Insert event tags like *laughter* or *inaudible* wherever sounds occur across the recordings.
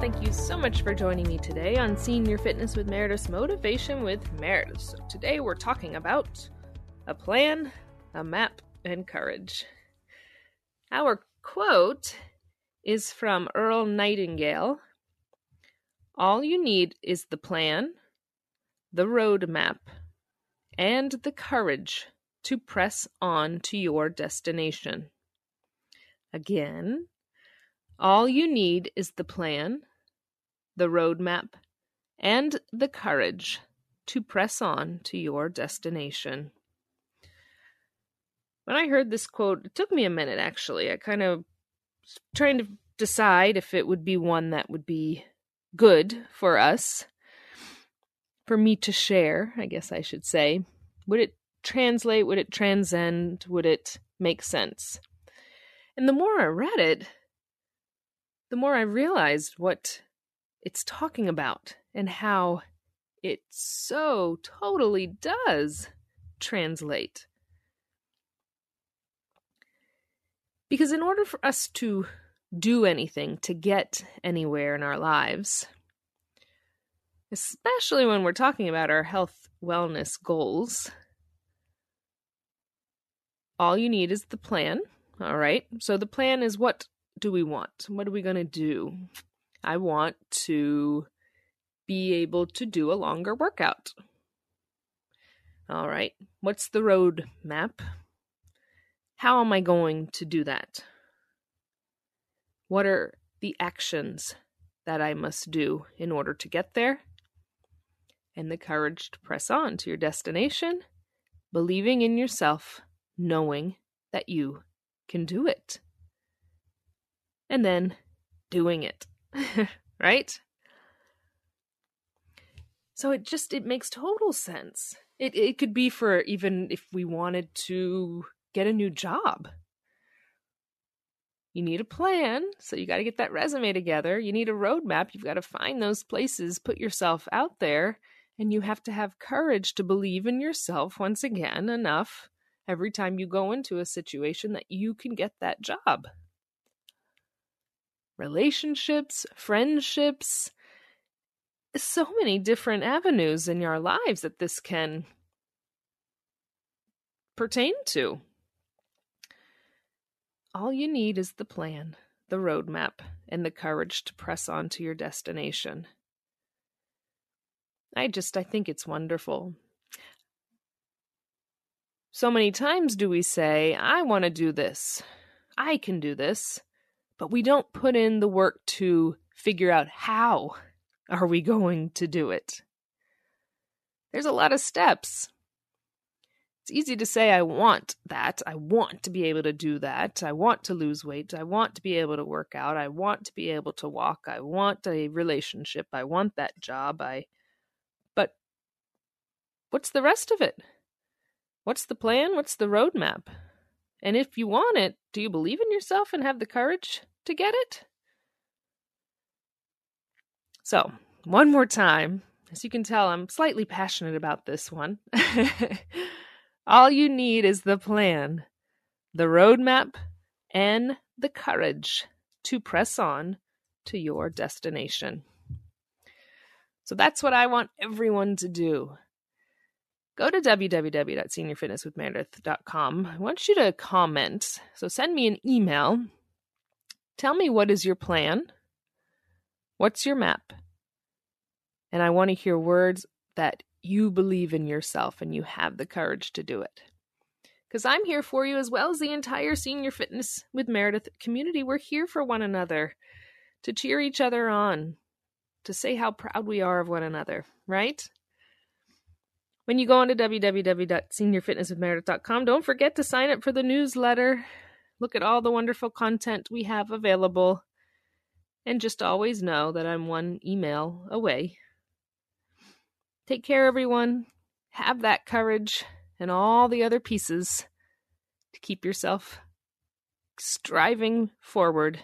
Thank you so much for joining me today on Senior Fitness with Meredith Motivation with Meredith. So, today we're talking about a plan, a map, and courage. Our quote is from Earl Nightingale All you need is the plan, the road map, and the courage to press on to your destination. Again, all you need is the plan, the roadmap, and the courage to press on to your destination. When I heard this quote, it took me a minute actually. I kind of trying to decide if it would be one that would be good for us, for me to share, I guess I should say. Would it translate? Would it transcend? Would it make sense? And the more I read it, the more I realized what it's talking about and how it so totally does translate. Because in order for us to do anything, to get anywhere in our lives, especially when we're talking about our health wellness goals, all you need is the plan. All right. So the plan is what do we want? What are we going to do? I want to be able to do a longer workout. All right. What's the road map? How am I going to do that? What are the actions that I must do in order to get there? And the courage to press on to your destination, believing in yourself, knowing that you can do it and then doing it. *laughs* right? So it just it makes total sense. It it could be for even if we wanted to get a new job. You need a plan, so you got to get that resume together. You need a roadmap. You've got to find those places, put yourself out there, and you have to have courage to believe in yourself once again enough every time you go into a situation that you can get that job relationships, friendships, so many different avenues in your lives that this can pertain to. All you need is the plan, the roadmap, and the courage to press on to your destination. I just I think it's wonderful. So many times do we say, I want to do this. I can do this but we don't put in the work to figure out how are we going to do it. There's a lot of steps. It's easy to say, I want that. I want to be able to do that. I want to lose weight. I want to be able to work out. I want to be able to walk. I want a relationship. I want that job. I, but what's the rest of it? What's the plan? What's the roadmap? And if you want it, do you believe in yourself and have the courage to get it? So, one more time. As you can tell, I'm slightly passionate about this one. *laughs* All you need is the plan, the roadmap, and the courage to press on to your destination. So that's what I want everyone to do go to www.seniorfitnesswithmeredith.com. I want you to comment. So send me an email. Tell me what is your plan? What's your map? And I want to hear words that you believe in yourself and you have the courage to do it. Because I'm here for you as well as the entire Senior Fitness with Meredith community. We're here for one another to cheer each other on, to say how proud we are of one another, right? When you go on to www.seniorfitnesswithmeredith.com, don't forget to sign up for the newsletter. Look at all the wonderful content we have available. And just always know that I'm one email away. Take care, everyone. Have that courage and all the other pieces to keep yourself striving forward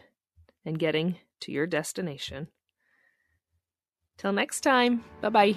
and getting to your destination. Till next time, bye bye.